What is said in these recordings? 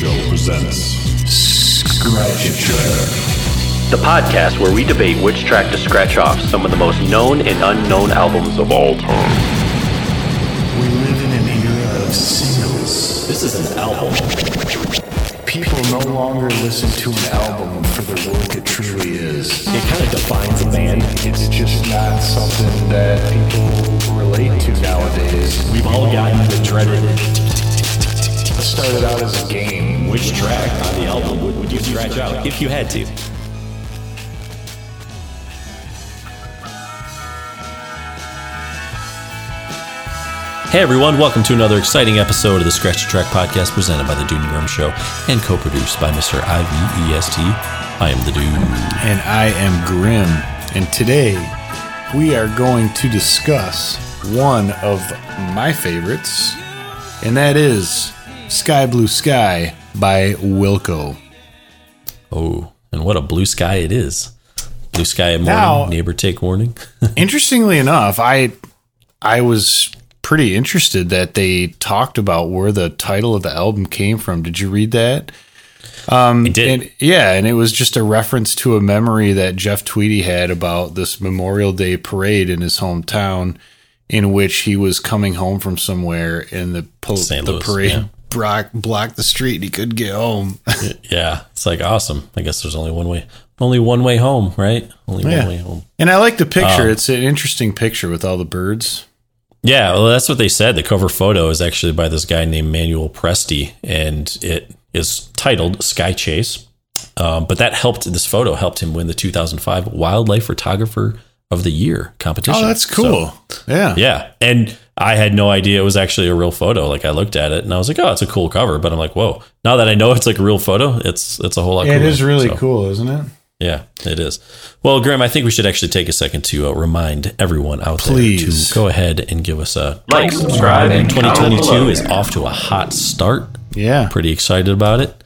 Show presents Scratch a Track. The podcast where we debate which track to scratch off some of the most known and unknown albums of all time. We live in an era of singles. This is an album. People no longer listen to an album for the work it truly is. It kind of defines a band. It's just not something that people relate to nowadays. We've all gotten the dreaded It started out as a game. which track on the album would, would you scratch out if you had to? Hey everyone, welcome to another exciting episode of the Scratch a Track podcast presented by the Dude and Grim Show and co-produced by Mr. IVEST. I am the Dude. and I am Grim. And today we are going to discuss one of my favorites, and that is Sky Blue Sky by Wilco. Oh, and what a blue sky it is. Blue sky morning, Now- neighbor take warning. Interestingly enough, I I was pretty interested that they talked about where the title of the album came from. Did you read that? Um, I did. And yeah, and it was just a reference to a memory that Jeff Tweedy had about this Memorial Day parade in his hometown, in which he was coming home from somewhere, and the po- the Louis, parade yeah. Block, blocked the street, and he couldn't get home. yeah, it's like awesome. I guess there's only one way, only one way home, right? Only Yeah. one way home. and I like the picture; Um, it's an interesting picture with all the birds. Yeah, well, that's what they said. The cover photo is actually by this guy named Manuel Presti, and it is titled Sky Chase. Um, but that helped. This photo helped him win the 2005 Wildlife Photographer of the Year competition. Oh, that's So, cool. yeah, yeah, and I had no idea it was actually a real photo. Like I looked at it and I was like, "Oh, it's a cool cover." But I'm like, "Whoa!" Now that I know it's like a real photo, it's it's a whole lot. Yeah, cooler. is really So, cool, isn't it? Yeah, it is. Well, Graham, I think we should actually take a second to uh, remind everyone out Please. there to go ahead and give us a like, subscribe, and 2022 is off to a hot start. Yeah. Pretty excited about it.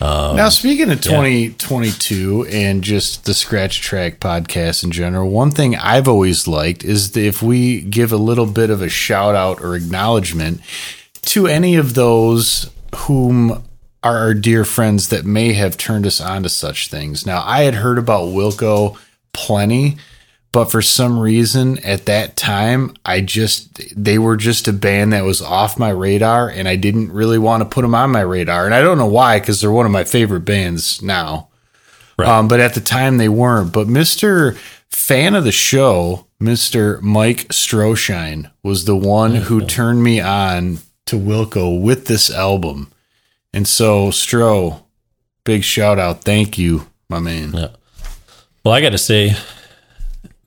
Um, now, speaking of 2022 and just the Scratch Track podcast in general, one thing I've always liked is that if we give a little bit of a shout out or acknowledgement to any of those whom are our dear friends that may have turned us on to such things. Now, I had heard about Wilco plenty, but for some reason at that time, I just, they were just a band that was off my radar and I didn't really want to put them on my radar. And I don't know why, because they're one of my favorite bands now. Right. Um, but at the time they weren't. But Mr. Fan of the show, Mr. Mike Stroshine, was the one who turned me on to Wilco with this album. And so, Stro, big shout out. Thank you, my man. Yeah. Well, I got to say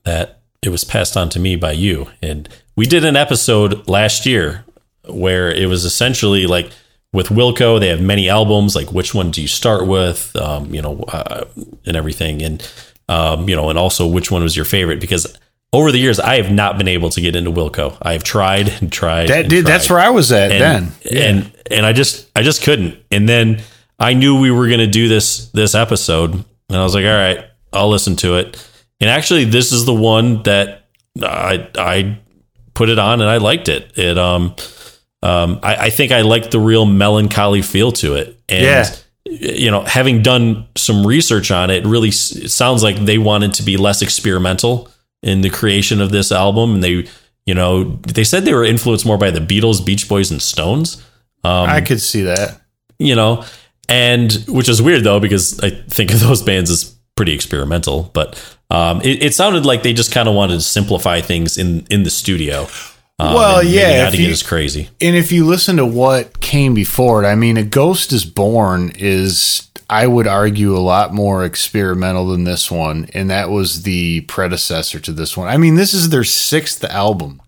that it was passed on to me by you, and we did an episode last year where it was essentially like with Wilco, they have many albums. Like, which one do you start with? Um, you know, uh, and everything, and um, you know, and also which one was your favorite? Because over the years, I have not been able to get into Wilco. I have tried and tried. That and did. That's where I was at and, then. And and I just I just couldn't. And then I knew we were going to do this this episode, and I was like, all right, I'll listen to it. And actually, this is the one that I I put it on, and I liked it. It um um I, I think I liked the real melancholy feel to it. And Yeah. you know, having done some research on it, it really it sounds like they wanted to be less experimental in the creation of this album. And they, you know, they said they were influenced more by the Beatles, Beach Boys, and Stones. Um, I could see that. you know, and which is weird though because I think of those bands as pretty experimental. But um, it, it sounded like they just kind of wanted to simplify things in in the studio. Um, Well, yeah, not if to get you- as crazy. And if you listen to what came before it, I mean, A Ghost is Born is, I would argue, a lot more experimental than this one. And that was the predecessor to this one. I mean, this is their sixth album.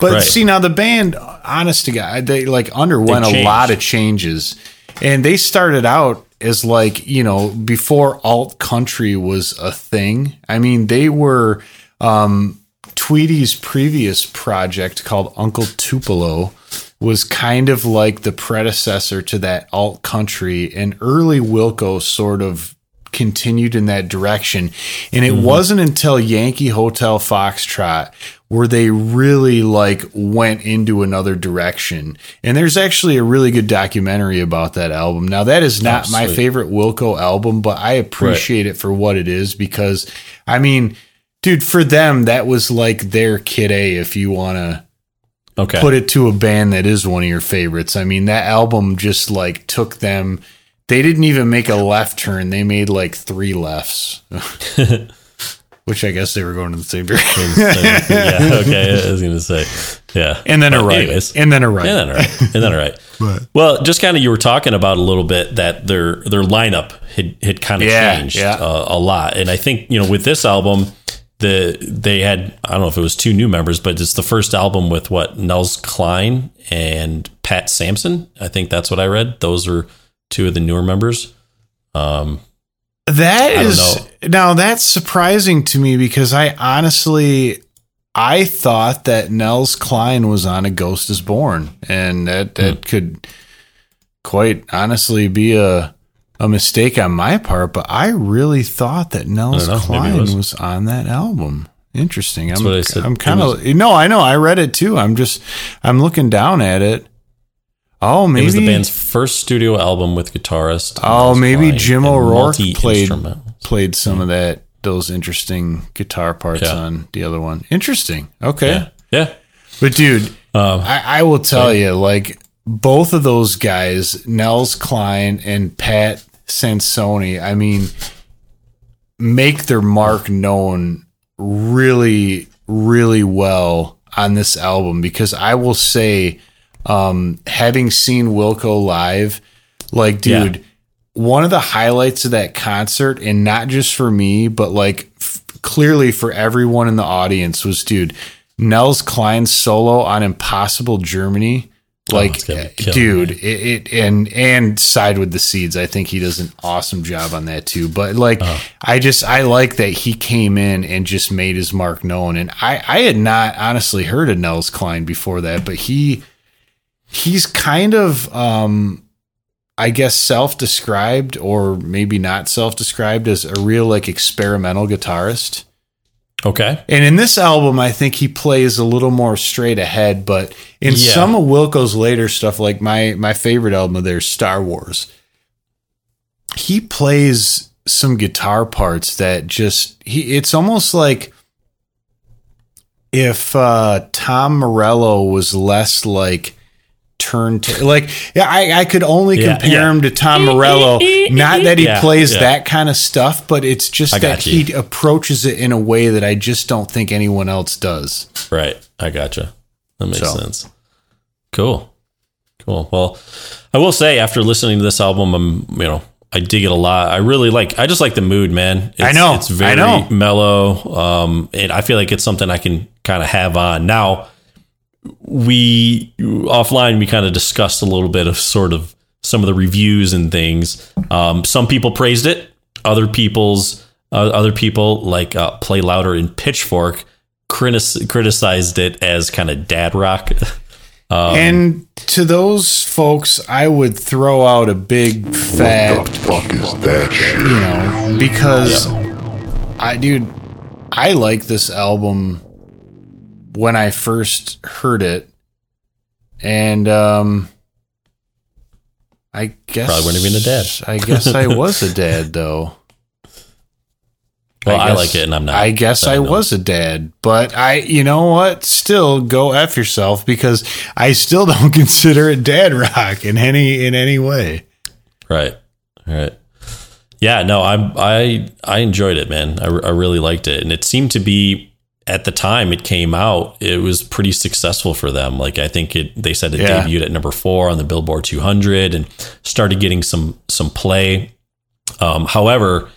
But Right. see, now the band, honest to God, they like underwent They a lot of changes. And they started out as like, you know, before alt country was a thing. I mean, they were um, Tweedy's previous project called Uncle Tupelo was kind of like the predecessor to that alt country, and early Wilco sort of continued in that direction. And Mm-hmm. it wasn't until Yankee Hotel Foxtrot where they really like went into another direction. And there's actually a really good documentary about that album. Now that is not Oh, my favorite Wilco album, but I appreciate it for what it is because I mean, dude, for them that was like their kid A if you want to Okay. put it to a band that is one of your favorites. I mean, that album just like took them. They didn't even make a left turn. They made like three lefts, which I guess they were going in the same direction. yeah. Okay. I was gonna say. Yeah. And then a right. anyways. and then a right. And then all right. And then all right. Well, just kind of you were talking about a little bit that their their lineup had had kind of Yeah, changed yeah. Uh, a lot, and I think you know with this album, the they had I don't know if it was two new members, but it's the first album with what Nels Cline and Pat Sansone. I think that's what I read. Those are two of the newer members. Um, That is now that's surprising to me because I honestly I thought that Nels Cline was on A Ghost is Born, and that that Hmm. could quite honestly be a a mistake on my part. But I really thought that Nels know, Cline was. was. on that album. Interesting. I'm, what I said. I'm kind of no. I know. I read it too. I'm just I'm looking down at it. Oh, maybe it was the band's first studio album with guitarist. Oh, maybe Jim O'Rourke played played some of that those interesting guitar parts Yeah. on the other one. Interesting. Okay. Yeah, yeah. But dude, Um, I, I will tell you, like both of those guys, Nels Cline and Pat Sansone, I mean, make their mark known really, really well on this album because I will say, um, having seen Wilco live, like, dude, Yeah. one of the highlights of that concert, and not just for me, but like f- clearly for everyone in the audience, was dude, Nels Cline's solo on Impossible Germany. Like, Oh, be killer, dude, it, it and and side with the seeds. I think he does an awesome job on that too. But like, Uh-huh. I just I like that he came in and just made his mark known. And I I had not honestly heard of Nels Cline before that, but he he's kind of um I guess self-described or maybe not self-described as a real like experimental guitarist. okay. And in this album, I think he plays a little more straight ahead. But in Yeah. some of Wilco's later stuff, like my my favorite album of theirs, Star Wars, he plays some guitar parts that just he. It's almost like if uh, Tom Morello was less like turned to like yeah I, I could only Yeah, compare yeah. him to Tom Morello not that he Yeah, plays yeah. that kind of stuff but it's just I that he approaches it in a way that I just don't think anyone else does Right. I gotcha. That makes So. sense. Cool. Cool. Well, I will say after listening to this album, I'm, you know, I dig it a lot. I really like, I just like the mood, man. It's, I know. It's very I know. mellow. Um, and I feel like it's something I can kind of have on. Now, we offline, we kind of discussed a little bit of sort of some of the reviews and things. Um, some people praised it. Other people's, uh, other people like uh, Play Louder and Pitchfork critis- criticized it as kind of dad rock. Um, and to those folks I would throw out a big fat fuck is that shit? you know because I dude I like this album when I first heard it and um I guess Probably weren't even a dad. I guess I was a dad though. well, I, guess- like it, and I'm not. I guess I know. was a dad, but I, you know what? Still go f yourself because I still don't consider it dad rock in any in any way. Right. Right. Yeah. No, I'm. I I enjoyed it, man. I, I really liked it, and it seemed to be at the time it came out. It was pretty successful for them. Like I think it. They said it Yeah. debuted at number four on the Billboard 200 and started getting some some play. Um, however,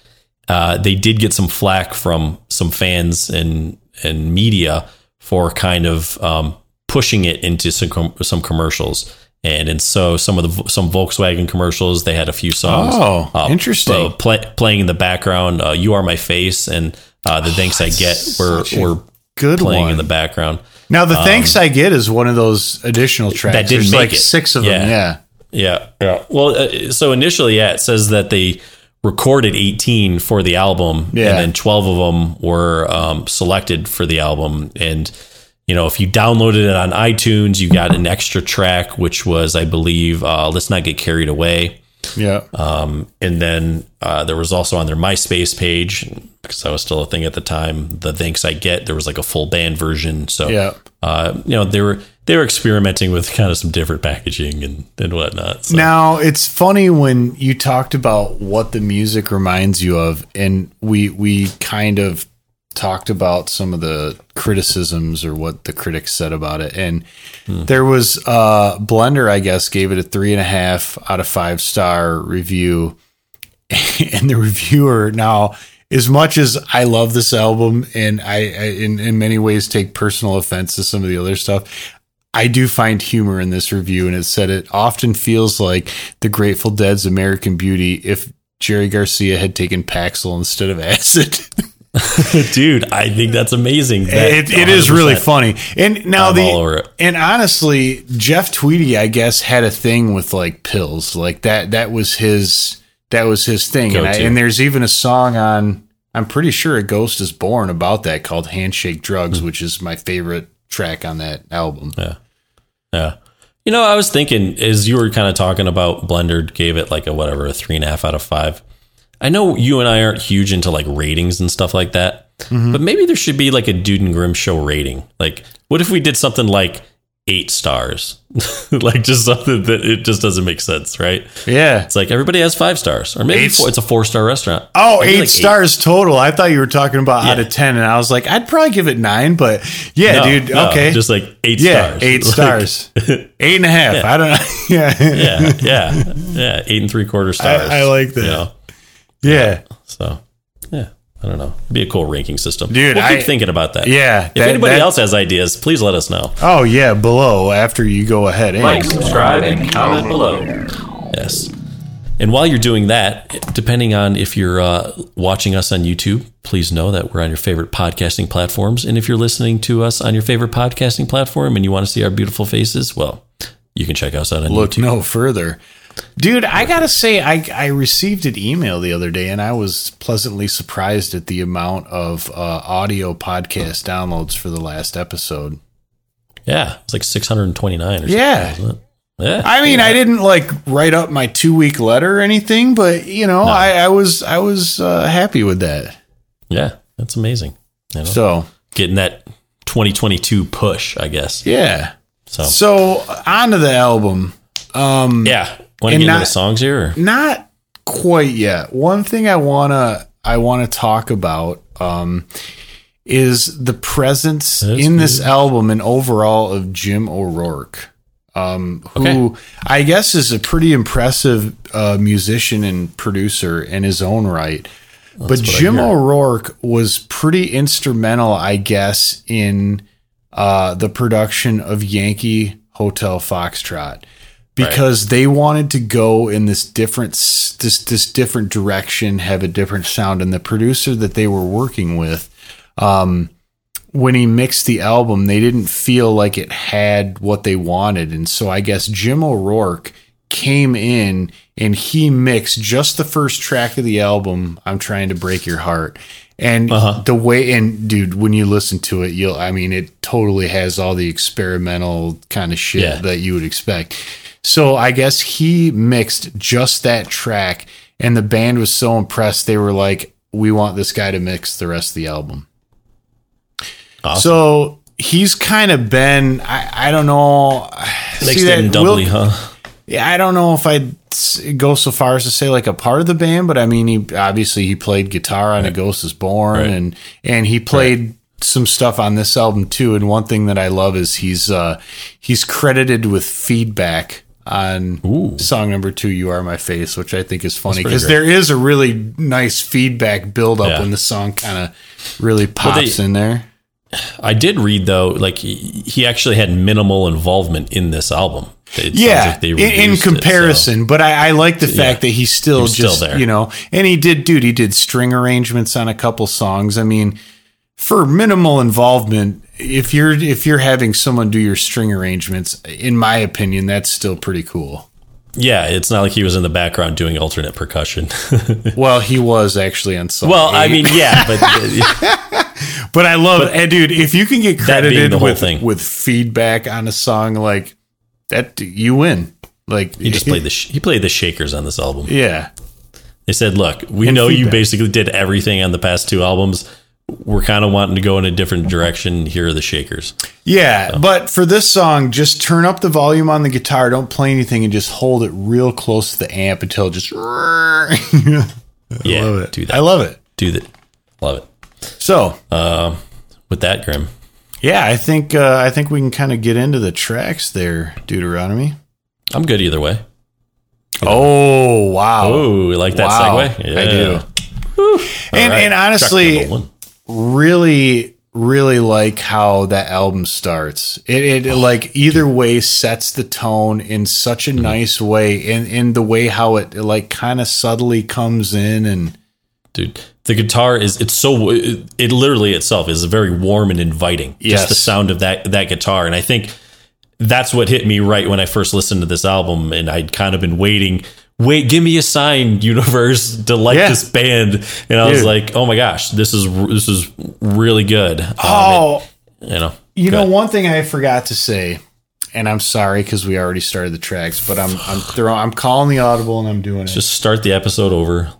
uh, they did get some flack from some fans and and media for kind of um, pushing it into some com- some commercials. And and so some of the some Volkswagen commercials they had a few songs. Oh, interesting. uh, play, playing in the background. Uh, you are my face and uh, the thanks I get were were Good playing one. in the background. now the thanks I get is one of those additional tracks. That didn't There's make like it. six of Yeah. them. Yeah. Yeah, yeah. Well, uh, so initially, yeah, it says that they recorded 18 for the album, Yeah. and then 12 of them were um, selected for the album. And you know, if you downloaded it on iTunes, you got an extra track, which was, I believe, uh, "Let's Not Get Carried Away." Yeah. Um, and then uh, there was also on their MySpace page, because I was still a thing at the time, the Thanks I Get, there was like a full band version. So, Yeah. uh, you know, they were they were experimenting with kind of some different packaging and, and whatnot. So, Now it's funny when you talked about what the music reminds you of, and we we kind of talked about some of the criticisms or what the critics said about it, and there was uh, Blender, I guess, gave it a three and a half out of five star review, and the reviewer now. As much as I love this album, and I, I in, in many ways take personal offense to some of the other stuff, I do find humor in this review, and it said it often feels like the Grateful Dead's American Beauty if Jerry Garcia had taken Paxil instead of acid. dude, I think that's amazing. That- it, it is really funny. And now I'm the all over it. and honestly, Jeff Tweedy, I guess, had a thing with like pills, like that. That was his. That was his thing. And, I, and there's even a song on. I'm pretty sure a Ghost is Born about that called Handshake Drugs, Hmm. which is my favorite track on that album. Yeah. Yeah. You know, I was thinking as you were kind of talking about Blender gave it like a whatever, a three and a half out of five. I know you and I aren't huge into like ratings and stuff like that, Mm-hmm. but maybe there should be like a Dude and Grim show rating. Like, what if we did something like eight stars? like, just something that it just doesn't make sense, right? Yeah. It's like everybody has five stars, or maybe four, it's a four star restaurant. Oh, eight like stars total. I thought you were talking about out of ten, and I was like, I'd probably give it nine, but yeah, No, dude. no, okay, just like eight yeah, stars. eight Like, stars, eight and a half. I don't know. yeah, yeah, yeah, yeah, eight and three quarter stars. I like that. You know? Yeah, So, yeah, I don't know. It'd be a cool ranking system. Dude, we'll keep I- thinking about that. yeah. If that- anybody that- else has ideas, please let us know. Oh yeah, below after you go ahead. Like, Anyways. subscribe, and comment below. Yes. And while you're doing that, depending on if you're uh, watching us on YouTube, please know that we're on your favorite podcasting platforms. And if you're listening to us on your favorite podcasting platform and you want to see our beautiful faces, well, you can check us out on Look YouTube. no further. Dude, I gotta say, I, I received an email the other day and I was pleasantly surprised at the amount of uh, audio podcast downloads for the last episode. Yeah, it's like 629 or something. Yeah. it? Yeah. I mean, I didn't like write up my two week letter or anything, but you know, I, I was I was uh, happy with that. yeah, that's amazing. You know? So Getting that 2022 push, I guess. yeah. So, So on to the album. Um, yeah. Want to get into not- the songs here? Or? not quite yet. One thing I wanna I wanna talk about um, is the presence That's in this album and overall of Jim O'Rourke. Um, who Okay. I guess is a pretty impressive uh, musician and producer in his own right. but Jim. O'Rourke was pretty instrumental, I guess, in uh, the production of Yankee Hotel Foxtrot because they wanted to go in this different this this different direction, have a different sound, and the producer that they were working with. Um, when he mixed the album, they didn't feel like it had what they wanted. And so I guess Jim O'Rourke came in and he mixed just the first track of the album, I'm Trying to Break Your Heart. And Uh-huh. the way, and dude, when you listen to it, you'll, I mean, it totally has all the experimental kind of shit Yeah. that you would expect. So I guess he mixed just that track, and the band was so impressed, they were like, we want this guy to mix the rest of the album. Awesome. So he's kind of been I, I don't know Mixed in doubly, Wil- huh? yeah, I don't know if I'd go so far as to say like a part of the band, but I mean he obviously he played guitar on A Ghost is Born Right. and and he played some stuff on this album too. And one thing that I love is he's uh he's credited with feedback on Ooh. song number two, "You Are My Face," which I think is funny because there is a really nice feedback build up Yeah. when the song kind of really pops they- in there. I did read though, like he, actually had minimal involvement in this album. It yeah, like they in, reduced it, so- comparison, but I, I like the fact that he's still still just there. you know, and he did, dude. He did string arrangements on a couple songs. I mean, for minimal involvement, if you're if you're having someone do your string arrangements, in my opinion, that's still pretty cool. yeah, it's not like he was in the background doing alternate percussion. Well, he was actually on song. well, I mean, yeah, but but I love it. And dude, if you can get credited the whole with thing. with feedback on a song like that, you win. Like he just played the sh- he played the Shakers on this album. Yeah, They said, "Look, we And know you basically did everything on the past two albums. We're kind of wanting to go in a different direction. Here are the Shakers." yeah. But for this song, just turn up the volume on the guitar. Don't play anything, and just hold it real close to the amp until it just. I Yeah, love it. do that. I love it. Do that. Love it. So With that, Grim, yeah, I think uh, I think we can kind of get into the tracks there, Deuteronomy. I'm good either way. Oh wow! Oh, like that Wow. segue? I do. And, right. and honestly. Really really like how that album starts it, it like either way sets the tone in such Mm-hmm. a nice way and in the way how it like kind of subtly comes in and dude the guitar is it's so it, it literally itself is very warm and inviting Yes. just the sound of that that guitar and i think that's what hit me right when i first listened to this album and i'd kind of been waiting wait give me a sign universe to like Yeah. this band. And i was like oh my gosh this is this is really good. Um, oh and, you know you know good. one thing i forgot to say and i'm sorry because we already started the tracks but i'm i'm throwing i'm calling the audible and i'm doing it. Just start the episode over.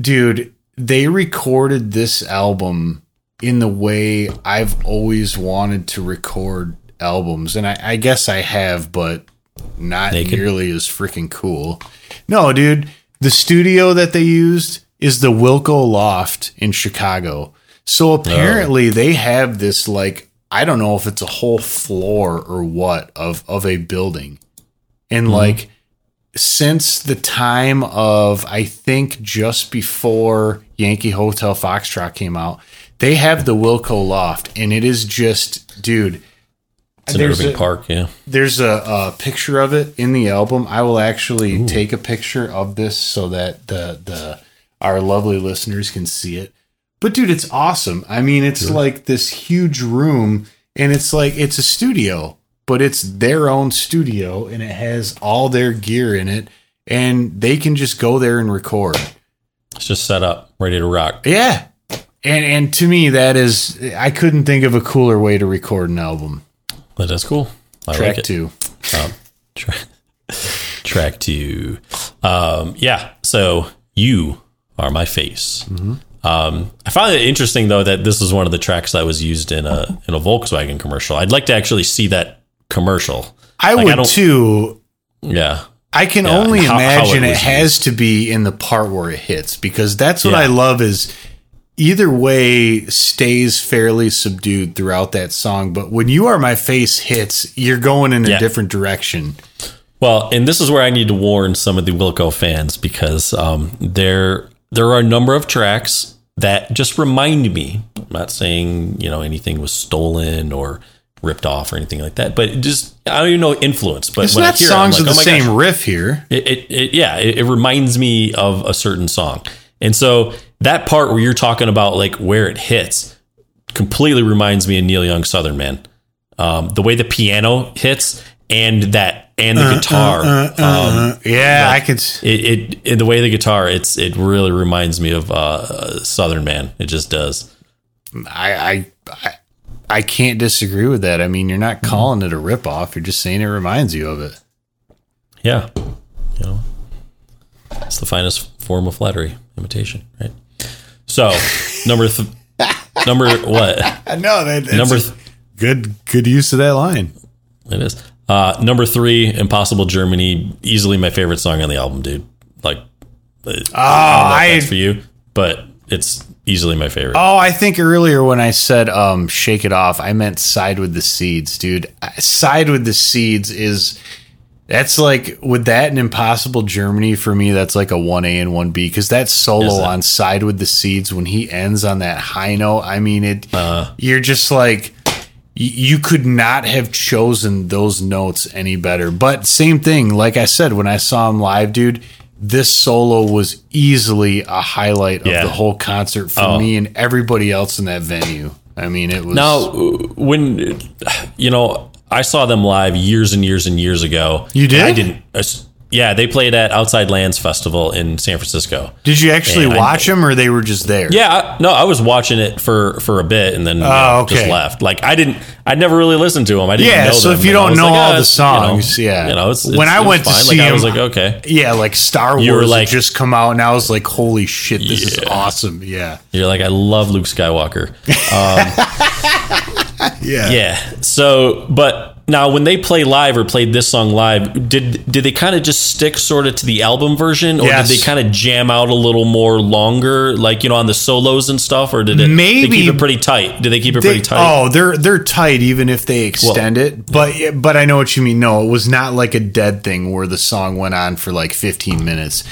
Dude they recorded this album in the way i've always wanted to record albums. And i, I guess i have but not Naked? nearly as freaking cool no dude. The studio that they used is the wilco loft in chicago. So oh. apparently they have this like i don't know if it's a whole floor or what of of a building. And mm-hmm. like since the time of I think just before Yankee Hotel Foxtrot came out, they have the Wilco Loft, and it is just, dude. It's in there's irving a, park yeah there's a, a picture of it in the album. I will actually take a picture of this so that the the our lovely listeners can see it. But dude, it's awesome. I mean, it's like this huge room, and it's like it's a studio, but it's their own studio, and it has all their gear in it, and they can just go there and record. it's just set up ready to rock Yeah. And and to me that is I couldn't think of a cooler way to record an album. But that's cool i Track like 2. um, track, track two. Um, yeah. So you are my face. Mm-hmm. Um, I found it interesting though that this is one of the tracks that was used in a in a Volkswagen commercial. I'd like to actually see that commercial. I Like, would don't- too. Yeah. I can Yeah, only and how- how imagine it it, was has to be in the part where it hits because that's what Yeah. I love is either way stays fairly subdued throughout that song, but when you are my face hits, you're going in a Yeah. different direction. Well, and this is where I need to warn some of the Wilco fans because um, there there are a number of tracks that just remind me. I'm not saying you know anything was stolen or ripped off or anything like that, but just I don't even know influence. But It's when I not hear I'm songs like, with oh the my same gosh. riff here. It, it, it yeah, it, it reminds me of a certain song, and so that part where you're talking about like where it hits completely reminds me of Neil Young Southern Man. Um, the way the piano hits and that and the guitar, um, Yeah, I could s- it, it, it the way the guitar, it's it really reminds me of uh, Southern Man. It just does. I, I I I can't disagree with that. I mean, you're not calling it a ripoff. You're just saying it reminds you of it. Yeah, you know, it's the finest form of flattery, imitation, right? So number th- number what No, that number th- good good use of that line. it is uh, number three, Impossible Germany, easily my favorite song on the album, dude. Like, oh, I that's for you, but it's easily my favorite. Oh, I think earlier when I said um, "shake it off," I meant "side with the seeds," dude. "Side with the seeds" is that's like with that and "Impossible Germany" for me. That's like a one A and one B because that solo it? on "Side with the Seeds" when he ends on that high note. I mean, it. Uh. you're just like you could not have chosen those notes any better. But same thing, like I said when I saw him live, dude. This solo was easily a highlight of Yeah. the whole concert for Oh. me and everybody else in that venue. I mean, it was Now, when you know, I saw them live years and years and years ago. You did? I didn't. I s- Yeah, they played at Outside Lands Festival in San Francisco. Did you actually And I- watch them, or they were just there? Yeah, I, no, I was watching it for for a bit and then you Oh, know, just left. Like I didn't, I never really listened to them. I didn't Yeah, know so them, if you don't know like, all ah, the it's, you know, songs, yeah. you know, it's, when I it's went to fine. see like, I was like, okay, Yeah, like Star Wars You were had like- just come out, and I was like, "Holy shit, this is awesome!" Yeah, you're like, I love Luke Skywalker. yeah, Yeah. So, but now when they play live or played this song live, did did they kind of just stick sort of to the album version, or Yes. did they kind of jam out a little more longer, like you know, on the solos and stuff, or did it they Maybe- keep it pretty tight? Did they keep it They- pretty tight? Oh, they're they're tight even if they extend it. But yeah. but I know what you mean. No, it was not like a dead thing where the song went on for like 15 minutes.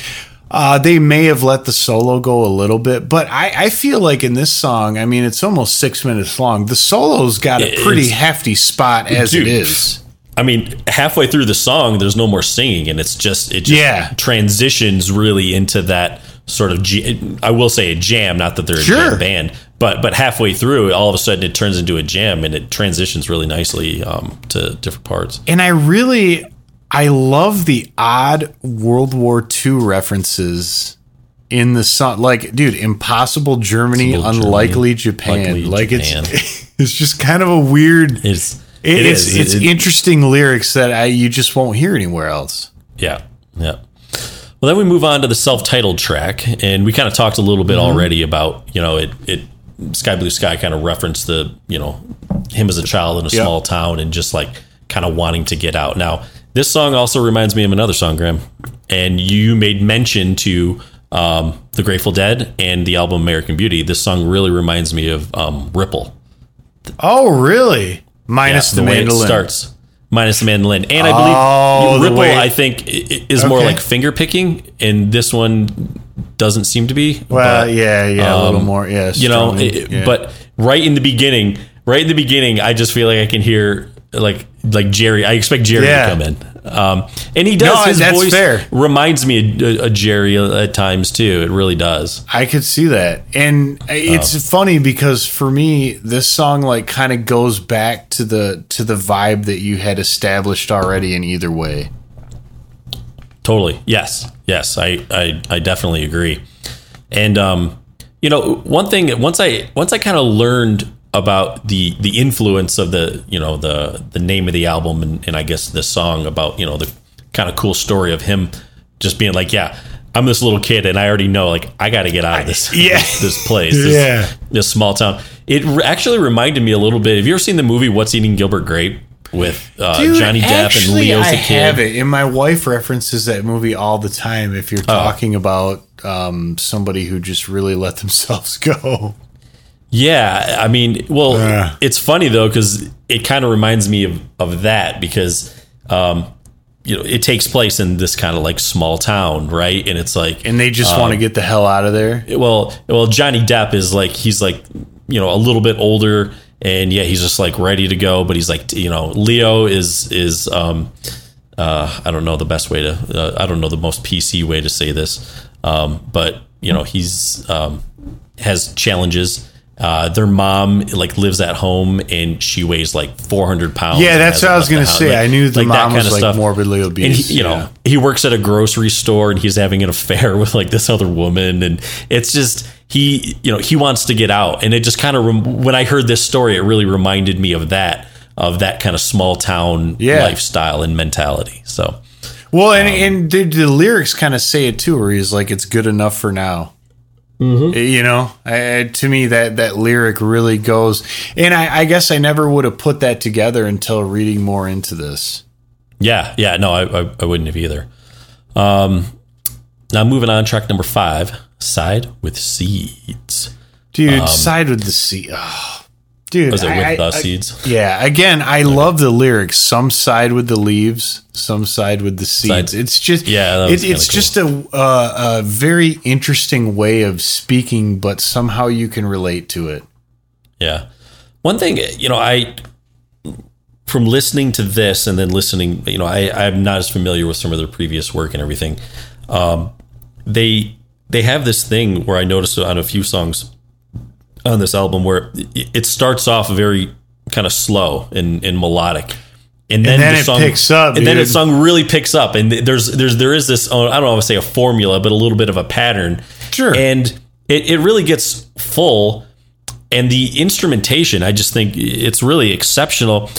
Uh, they may have let the solo go a little bit, but I, I feel like in this song, I mean, it's almost six minutes long. The solo's got a pretty it's- hefty spot as Dude. it is. I mean, halfway through the song, there's no more singing, and it's just it just Yeah. transitions really into that sort of. I will say a jam, not that they're a Sure. jam band, but but halfway through, all of a sudden it turns into a jam, and it transitions really nicely um, to different parts. And I really, I love the odd World War II references in the song. Like, dude, Impossible Germany, Impossible Germany, Unlikely Japan. Likely like Japan. it's it's just kind of a weird. It's It, it it's it's It- it- interesting lyrics that I you just won't hear anywhere else. Yeah, yeah. Well, then we move on to the self-titled track, and we kind of talked a little bit Mm-hmm. already about you know it it Sky Blue Sky kind of referenced the you know him as a child in a Yep. small town and just like kind of wanting to get out. Now, this song also reminds me of another song, Graham, and you made mention to um, the Grateful Dead and the album American Beauty. This song really reminds me of um, Ripple. Oh, really? Minus Yeah, the, way mandolin. it starts. Minus the mandolin, and I Oh, believe the Ripple. way- I think is more Okay. like finger picking, and this one doesn't seem to be. Well, but, yeah, yeah, a little um, more. Yeah, you know. it- yeah. But right in the beginning, right in the beginning, I just feel like I can hear like like Jerry. I expect Jerry Yeah. to come in, um, and he does. No, his voice fair. reminds me of, of Jerry at times too. It really does. I could see that. And it's Oh. funny because for me this song like kind of goes back to the to the vibe that you had established already in either way. Totally. Yes. Yes. I, I, I definitely agree. And um, you know, one thing once I once I kind of learned about the the influence of the you know the the name of the album and, and I guess the song about you know the kind of cool story of him just being like, yeah, I'm this little kid and I already know like I got to get out of this Yeah. this, this place this, Yeah. this small town. It re- actually reminded me a little bit. Have you ever seen the movie What's Eating Gilbert Grape with uh, Dude, Johnny Depp and Leo's I the kid? have it, and my wife references that movie all the time. If Oh. you're talking about um, somebody who just really let themselves go, Yeah, I mean, well, Yeah. it's funny though because it kind of reminds me of of that because um, you know it takes place in this kind of like small town, right? And it's like, and they just want to get the hell out of there. well, well, Johnny Depp is like he's like you know a little bit older, and yeah, he's just like ready to go, but he's like you know Leo is is um uh I don't know the best way to uh, I don't know the most PC way to say this, um, but you know he's um has challenges. Uh, their mom like lives at home and she weighs like 400 pounds. Yeah, that's what I was gonna say. Like- I knew the like that mom kind was of like stuff. morbidly And obese. he, you know, he works at a grocery store and he's having an affair with like this other woman and it's just he you know he wants to get out and it just kind of rem- when i heard this story it really reminded me of that of that kind of small town Yeah. lifestyle and mentality so Well, and, and the, the lyrics kind of say it too, where he's like, "It's good enough for now." You know, I, to me that that lyric really goes, and I, I guess I never would have put that together until reading more into this. yeah yeah no i, I, I wouldn't have either um now moving on track number five side with seeds Dude, side with the sea. Oh, dude, was it with I- the I- seeds Yeah, again, I love the lyrics. Some side with the leaves, some side with the seeds. Side- It's just, Yeah, it, it's cool. just a, uh, a very interesting way of speaking, but somehow you can relate to it. Yeah. One thing, you know, I from listening to this and then listening, you know, I, I'm not as familiar with some of their previous work and everything. Um, they they have this thing where I noticed on a few songs on this album where it, it starts off very kind of slow and, and melodic. and then, then the it song, picks up, and then the dude. song really picks up, and there's there's there is this oh, I don't want to say a formula, but a little bit of a pattern. Sure. and it it really gets full, and the instrumentation I just think it's really exceptional.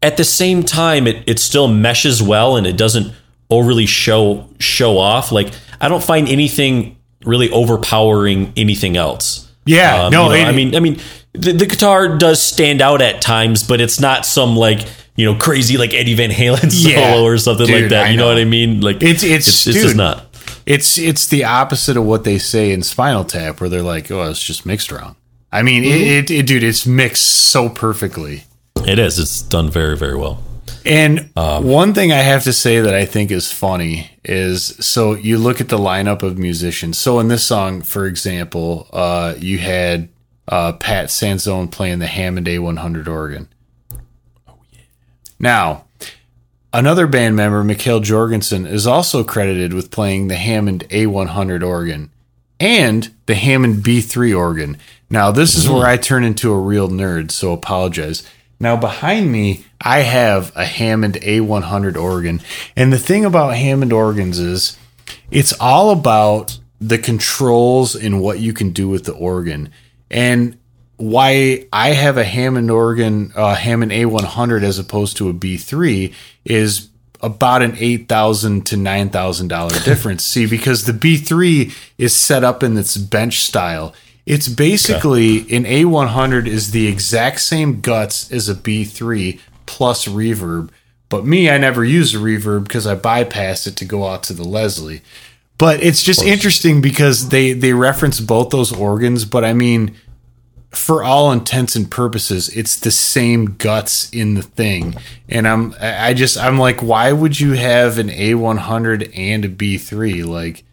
At the same time, it it still meshes well, and it doesn't overly show show off. Like I don't find anything really overpowering anything else. Yeah, Um, no, you know, it- I mean, I mean, the, the guitar does stand out at times, but it's not some like you know crazy like Eddie Van Halen solo Yeah, or something dude, like that. I you know. know. what I mean? Like It's- it's- it's, it's just not. It's it's the opposite of what they say in Spinal Tap, where they're like, "Oh, it's just mixed wrong." I mean, Mm-hmm. it, it, it, dude, it's mixed so perfectly. It is. It's done very very well. And Um, one thing I have to say that I think is funny is so you look at the lineup of musicians. So in this song, for example, uh, you had uh, Pat Sansone playing the Hammond A100 organ. Oh yeah. Now, another band member, Mikael Jorgensen, is also credited with playing the Hammond A100 organ and the Hammond B3 organ. Now, this is where I turn into a real nerd, so apologize. Now, behind me, I have a Hammond A100 organ. And the thing about Hammond organs is it's all about the controls and what you can do with the organ. And why I have a Hammond organ, uh, Hammond A100 as opposed to a B3 is about an eight thousand to nine thousand dollar difference. See, because the B3 is set up in its bench style. It's basically an A100 is the exact same guts as a B3 plus reverb. But me, I never use a reverb because I bypass it to go out to the Leslie. But it's just interesting because they they reference both those organs. But I mean, for all intents and purposes, it's the same guts in the thing. And I'm I I just I'm like, why would you have an A100 and a B3? Like,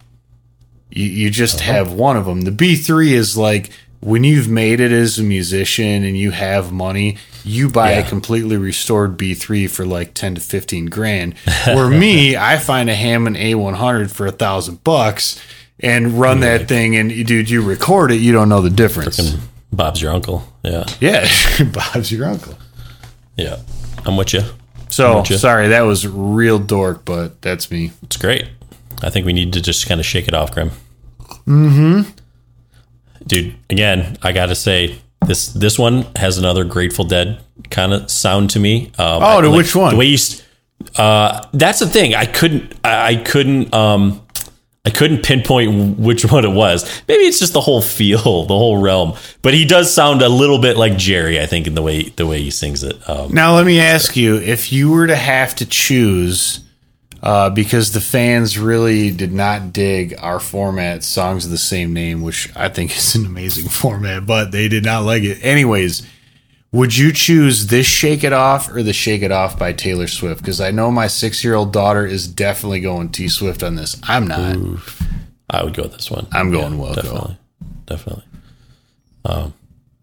you, you just uh-huh. have one of them. The B3 is like when you've made it as a musician and you have money, you buy a completely restored B3 for like 10 to 15 grand. Where me, I find a Hammond A100 for a thousand bucks and run that thing and dude, you record it, you don't know the difference. Bob's your uncle. Yeah, Yeah, Bob's your uncle. yeah. I'm with you. So Gotcha. sorry, that was real dork, but that's me. It's great. I think we need to just kind of shake it off, Grim. Mm-hmm. Dude, again, I got to say this this one has another Grateful Dead kind of sound to me. Um, Oh, I- to which one? The way you, uh, that's the thing. I couldn't. I, I couldn't. Um, I couldn't pinpoint which one it was. Maybe it's just the whole feel, the whole realm. But he does sound a little bit like Jerry, I think, in the way the way he sings it. Um, Now let me ask you: if you were to have to choose, uh, because the fans really did not dig our format, songs of the same name, which I think is an amazing format, but they did not like it. Anyways, would you choose this "Shake It Off" or the "Shake It Off" by Taylor Swift? Because I know my six-year-old daughter is definitely going T Swift on this. I'm not. I would go with this one. I'm going Wilco. definitely, definitely. Um,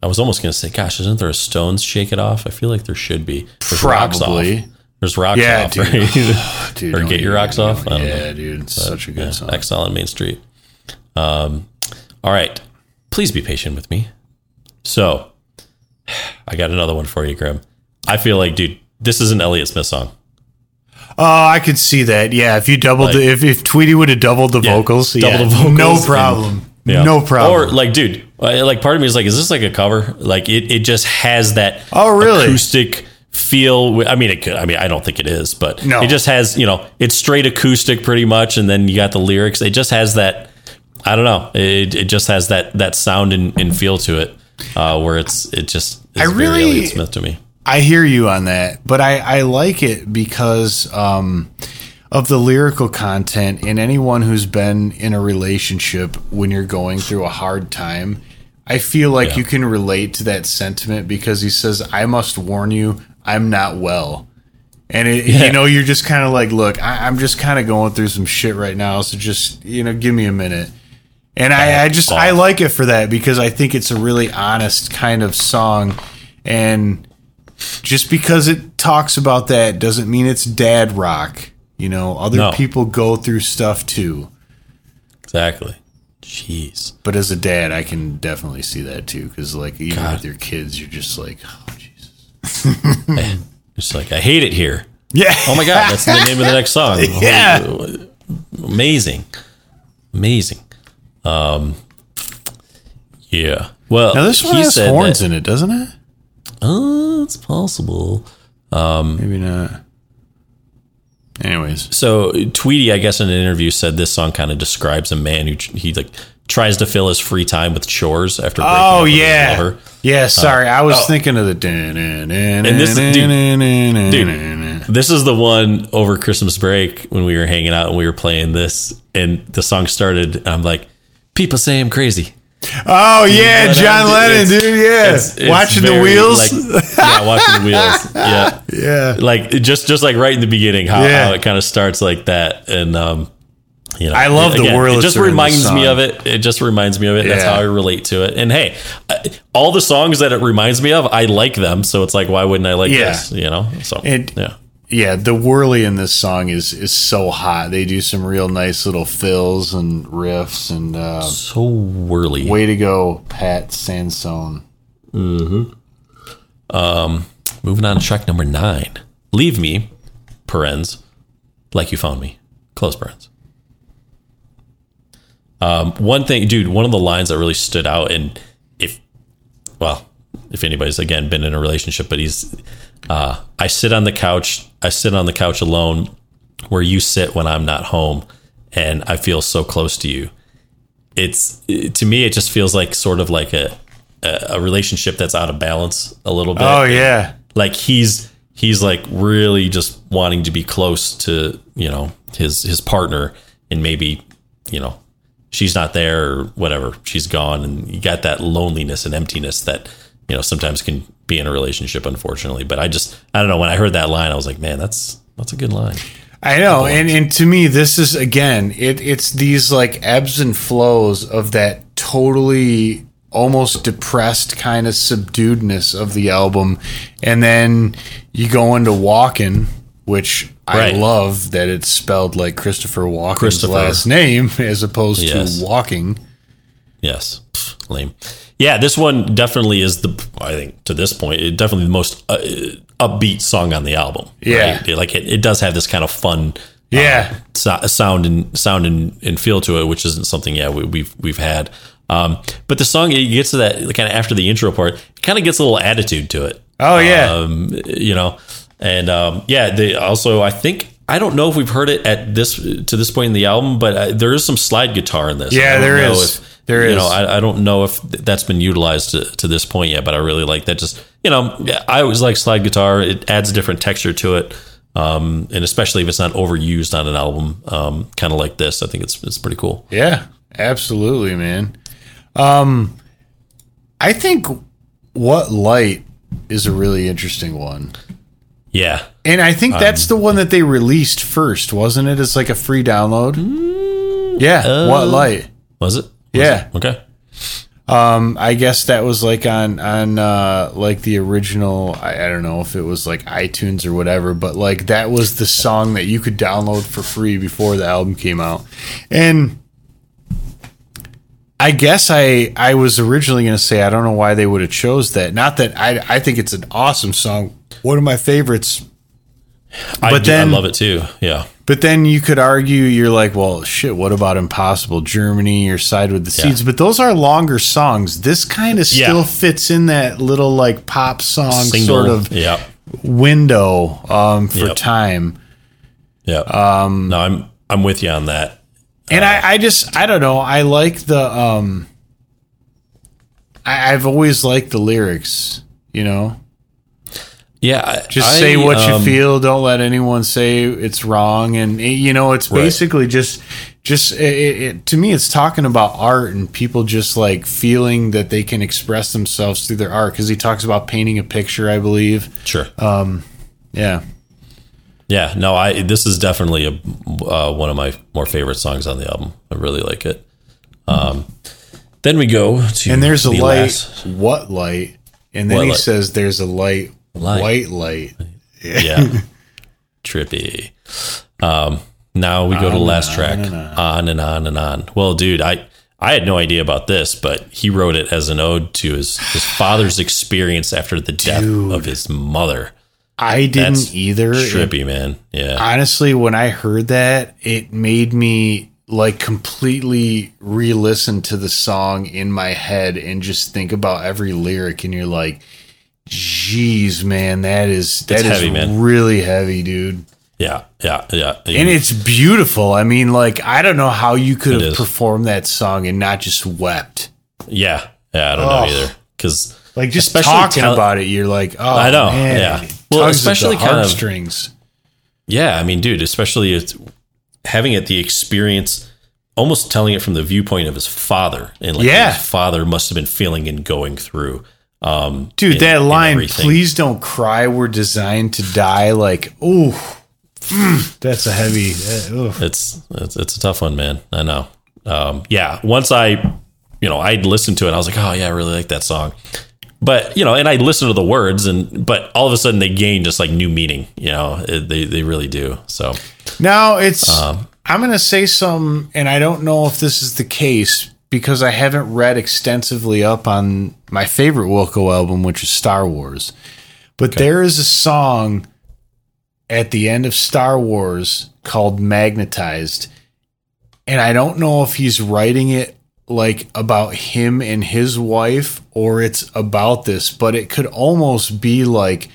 I was almost gonna say, gosh, isn't there a Stones "Shake It Off"? I feel like there should be. There's Probably. There's rocks Yeah, off, dude. right? Dude, or get your rocks off. going. Know. Yeah, dude, it's such a good Yeah, song. Exile on Main Street. Um, all right, please be patient with me. So, I got another one for you, Grim. I feel like, dude, this is an Elliott Smith song. Oh, I could see that. Yeah, if you doubled Like- the, if if Tweedy would have doubled the Yeah, vocals, double yeah, the vocals no and- problem, Yeah. no problem. Or like, dude, uh, like part of me is like, is this like a cover? Like it, it just has that Oh, really? acoustic feel. I mean, it could, I mean, I don't think it is, but No. it just has, you know, it's straight acoustic pretty much. And then you got the lyrics. It just has that, I don't know. It, it just has that, that sound and, and feel to it. Uh, where it's, it just, is I really- Smith to me. I hear you on that, but I I like it because um, of the lyrical content. And anyone who's been in a relationship when you're going through a hard time, I feel like Yeah. you can relate to that sentiment because he says, "I must warn you, I'm not well." And it, Yeah. you know, you're just kind of like, look, I, I'm just kind of going through some shit right now, so just you know, give me a minute. And I, I just I like it for that because I think it's a really honest kind of song, and just because it talks about that doesn't mean it's dad rock. You know, other No. people go through stuff too. Exactly. Jeez. But as a dad, I can definitely see that too. Because like even God. with your kids, you're just like. It's like, I hate it here. Yeah. Oh my god, that's the name of the next song. Yeah. amazing, amazing. Um, yeah. Well, Now this one he has said horns that- in it, doesn't it? Oh, it's possible. Um, Maybe not. Anyways, So Tweedy, I guess, in an interview, said this song kind of describes a man who he like tries to fill his free time with chores after. Breaking oh up with his yeah, yeah. Sorry, I was oh. thinking of the. And this- dude, Dude, this is the one over Christmas break when we were hanging out and we were playing this, and the song started. And I'm like, people say I'm crazy. Oh yeah, John Lennon, it's- dude. Yeah, It's- it's watching the wheels. like- yeah, watching the wheels. Yeah, yeah, like just just like right in the beginning, how, Yeah. how it kind of starts like that, and um, you know, I love the again, It just reminds me of it. It just reminds me of it. That's how I relate to it. And hey, all the songs that it reminds me of, I like them. So it's like, why wouldn't I like Yeah. this? You know. So And- yeah, yeah. The Wurly in this song is is so hot. They do some real nice little fills and riffs, and uh, so Wurly. way to go, Pat Sansone. Um, Moving on to track number nine. Leave me, parens, like you found me. Close parens. Um, one thing, dude, one of the lines that really stood out, and if, well, if anybody's again been in a relationship, but he's, uh, I sit on the couch, I sit on the couch alone where you sit when I'm not home, and I feel so close to you. It's to me, it just feels like sort of like a a a relationship that's out of balance a little bit Oh yeah, like he's he's like really just wanting to be close to you know his his partner and maybe you know she's not there or whatever she's gone. And you got that loneliness and emptiness that you know sometimes can be in a relationship unfortunately. But i just i don't know. When i heard that line i was like man that's that's a good line. I know, and and to me, this is again, it it's these like ebbs and flows of that totally almost depressed kind of subduedness of the album, and then you go into Walken, which Right. I love that it's spelled like Christopher Walken's Christopher. last name as opposed Yes. to Walking. Yes, lame. Yeah, this one definitely is the. I think to this point, it definitely the most uh, upbeat song on the album. Yeah. right? like it, it does have this kind of fun. Yeah. uh, so- sound and sound and, and feel to it, which isn't something yeah we, we've we've had. Um, but the song it gets to that kind of after the intro part, it kind of gets a little attitude to it. Oh yeah, Um, you know, and um, yeah, they also I think I don't know if we've heard it at this to this point in the album, but uh, there is some slide guitar in this. Yeah, I there is. If, There you is. know, I, I don't know if that's been utilized to, to this point yet, but I really like that. Just you know, I always like slide guitar. It adds a different texture to it, um, and especially if it's not overused on an album, um, kind of like this. I think it's it's pretty cool. Yeah, absolutely, man. Um, I think what light is a really interesting one. Yeah, And I think that's the one that they released first, wasn't it? It's like a free download. Yeah, what light? was it? Was Yeah. it? Okay. Um, I guess that was like on on uh like the original. I, I don't know if it was like iTunes or whatever, but like that was the song that you could download for free before the album came out, and. I guess I I was originally going to say I don't know why they would have chose that. Not that I I think it's an awesome song, one of my favorites. I But do- then- I love it too. Yeah. But then you could argue you're like, well, shit. What about Impossible Germany or Side with the Seeds? But those are longer songs. This kind of Yeah. still fits in that little like pop song Single. sort of Yeah. window um, for Yep. time. Yeah. Um, no, I'm I'm with you on that. And I, I just I don't know. I like the um I, I've always liked the lyrics, you know. Yeah. I- Just I, say what um, you feel. Don't let anyone say it's wrong. And it- you know, it's Right. basically just, just it, it, it- to me, it's talking about art and people just like feeling that they can express themselves through their art. Because he talks about painting a picture, I believe. Sure. Yeah, Yeah, no, I this is definitely a uh, one of my more favorite songs on the album. I really like it. Um, then we go to and there's a the light. last- What light? And then What he light? says there's a light, Light. white light. yeah, trippy. Um, now we go to the last track, on and on and on. Well, dude, I I had no idea about this, but he wrote it as an ode to his his father's experience after the death of his mother. I didn't That's either. It- trippy, man. Yeah. honestly, when I heard that, it made me like completely re-listen to the song in my head and just think about every lyric. And you're like, "Geez, man, that is that is heavy, man. really heavy, dude." yeah. Yeah. Yeah. And it's beautiful. I mean, like I don't know how you could It have is. performed that song and not just wept. yeah. Yeah. I don't Oh. know either. Cause Like just talking tell- about it, you're like, "Oh, I know, man, yeah. Well, especially kind of- heartstrings." Yeah, I mean, dude, especially it's having it the experience, almost telling it from the viewpoint of his father, and like Yeah. his father must have been feeling and going through. Um, Dude, in- that line, please don't cry, we're designed to die. Like, ooh, mm, that's a heavy. Uh. It's, it's it's a tough one, man. I know. Um, yeah, once I, you know, I'd listened to it, I was like, oh yeah, I really like that song. But you know, and I listened to the words, and but all of a sudden they gain just like new meaning. You know, it, they they really do. So Now it's, Um, I'm going to say some, and I don't know if this is the case because I haven't read extensively up on my favorite Wilco album, which is Star Wars. But there is a song at the end of Star Wars called Magnetized. And I don't know if he's writing it like about him and his wife or it's about this, but it could almost be like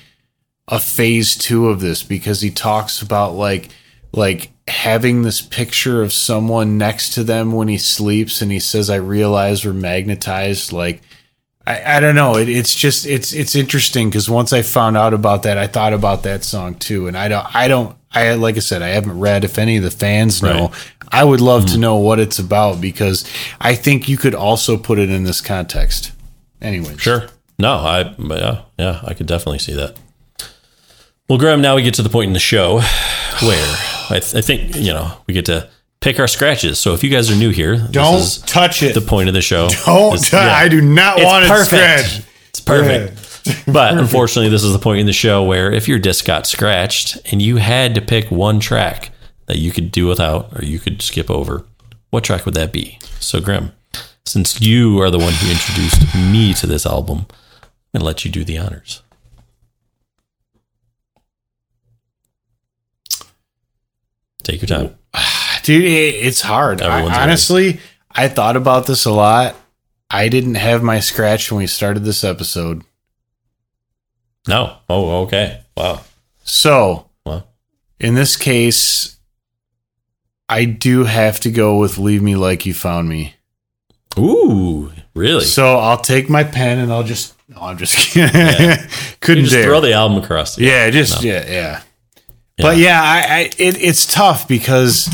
a phase two of this because he talks about like like having this picture of someone next to them when he sleeps and he says i realize we're magnetized like i, I don't know it, it's just it's it's interesting because once i found out about that i thought about that song too and i don't i don't i like i said i haven't read if any of the fans know Right. i would love to mm-hmm. know what it's about because i think you could also put it in this context anyway Sure. No, I but yeah, yeah, I could definitely see that. Well, Grim, now we get to the point in the show where I, th- I think you know we get to pick our scratches. So if you guys are new here, this don't is touch it the point of the show. don't Is- tou- yeah. i do not It's want it perfect. scratched It's perfect. but unfortunately, this is the point in the show where if your disc got scratched and you had to pick one track that you could do without or you could skip over, what track would that be? So, Grim, since you are the one who introduced me to this album, I'm to let you do the honors. Take your time. dude it, it's hard I, honestly i thought about this a lot i didn't have my scratch when we started this episode No. Oh, okay. Wow. so Wow. in this case i do have to go with leave me like you found me Ooh, really? so i'll take my pen and i'll just no i'm just kidding You couldn't just dare throw the album across. The yeah just yeah yeah but yeah i, I it, it's tough because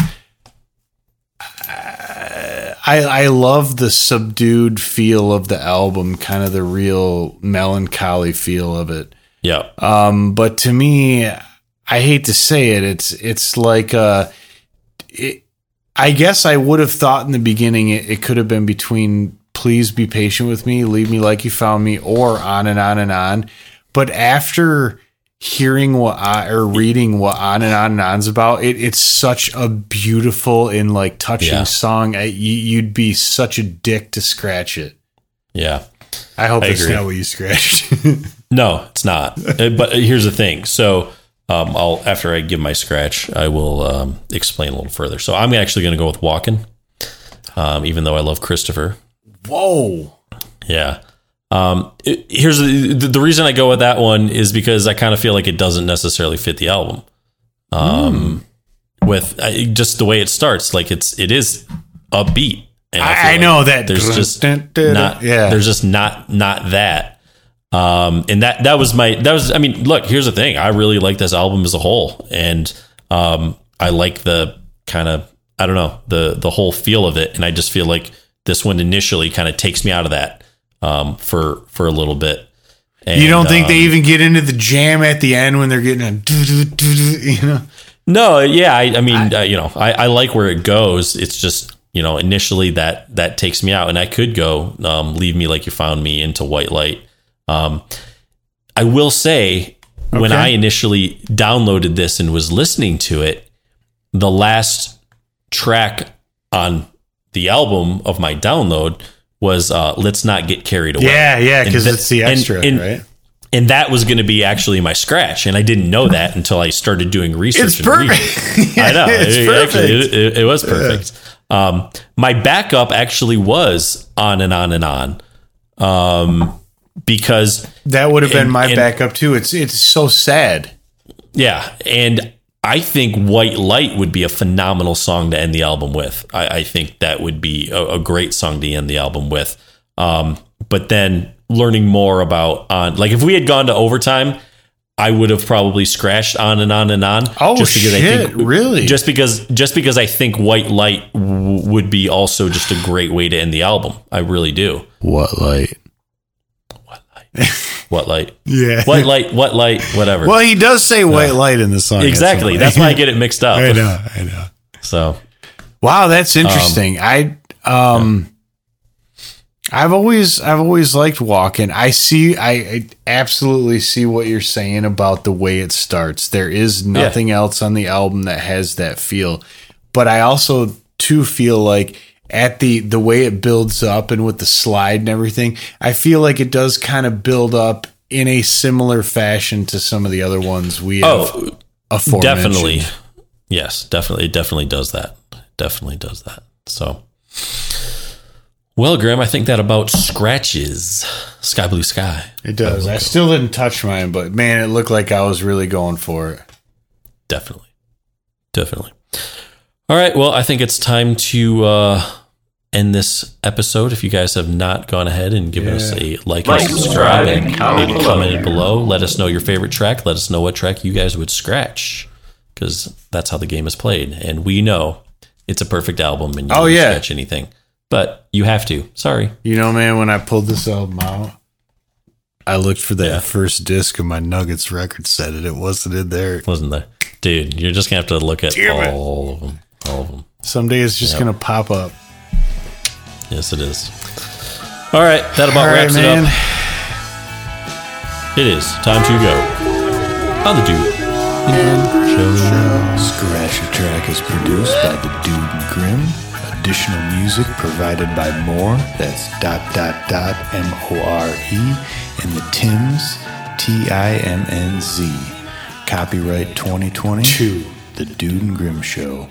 I, I love the subdued feel of the album, kind of the real melancholy feel of it. yeah. Um, but to me, I hate to say it, it's it's like uh, it, I guess I would have thought in the beginning it, it could have been between "Please be patient with me," "Leave me like you found me," or on and on and on. But after hearing what I, or reading what on and on and on's about, it it's such a beautiful and like touching Yeah. song. I, you, you'd be such a dick to scratch it. Yeah. I hope I that's agree. not what you scratched. No, it's not. Uh, but here's the thing. So, um, I'll after I give my scratch, I will um, explain a little further. So, I'm actually going to go with Walken, um, even though I love Christopher. Whoa. Yeah. Um, it- here's the, the reason I go with that one is because I kind of feel like it doesn't necessarily fit the album. Um, with I, just the way it starts, like it's it is upbeat. And I, I like know that. there's just Dun, dun, dun, not yeah. there's just not not that um and that that was my that was i mean look here's the thing i really like this album as a whole and um i like the kind of i don't know the the whole feel of it and i just feel like this one initially kind of takes me out of that um for for a little bit and, you don't think um, they even get into the jam at the end when they're getting a doo doo doo doo, you know? No, yeah, I, I mean, uh, you know, I, I like where it goes. It's just, you know, initially that that takes me out, and I could go um, "Leave Me Like You Found Me" into White Light. Um, I will say, when I initially downloaded this and was listening to it, the last track on the album of my download was uh, "Let's Not Get Carried Away." Yeah, yeah, because And it's the extra, and- right? and that was going to be actually my scratch, and I didn't know that until I started doing research. It's and perfect. I know. it's It- perfect. Actually, it, it- it was perfect. Um, my backup actually was on and on and on, um, because that would have been and- my and- backup too. It's it's so sad. yeah, and I think White Light would be a phenomenal song to end the album with. I, I think that would be a, a great song to end the album with. Um, but then learning more about on like if we had gone to overtime. I would have probably scratched on and on and on. Oh, shit, really? Just because, just because I think White Light w- would be also just a great way to end the album. I really do. What light? What light? Yeah. White light? What light? Whatever. Well, he does say white light in the song. exactly. That's why I get it mixed up. I know. I know. So Wow, that's interesting. I um I've always I've always liked Walken. I see I, I absolutely see what you're saying about the way it starts. There is nothing else on the album that has that feel. But I also too feel like at the the way it builds up and with the slide and everything, I feel like it does kind of build up in a similar fashion to some of the other ones we oh, have Oh, definitely. Yes, definitely. It definitely does that. Definitely does that. So, well, Grim, I think that about scratches Sky Blue Sky. It does. I still didn't touch mine, but man, it looked like I was really going for it. Definitely. Definitely. All right. Well, I think it's time to uh, end this episode. If you guys have not gone ahead and given us a like, Like, and subscribe, subscribe, and and comment maybe below. commented below, let us know your favorite track. Let us know what track you guys would scratch because that's how the game is played. And we know it's a perfect album and you Oh, don't yeah. scratch anything. But you have to. Sorry. You know, man, when I pulled this album out, I looked for that Yeah. first disc of my Nuggets record set, and it wasn't in there. Wasn't there? Dude, you're just going to have to look at Damn it. all of them. All of them. Someday it's just Yep. gonna pop up. Yes, it is. All right. That about All right, wraps man. it up. It is time to go on the Dude Show. Scratch a Track is produced by the Dude and Grim. Additional music provided by More. That's dot dot dot M O R E and the Tims T I M N Z. Copyright 2020. Two. The Dude and Grim Show.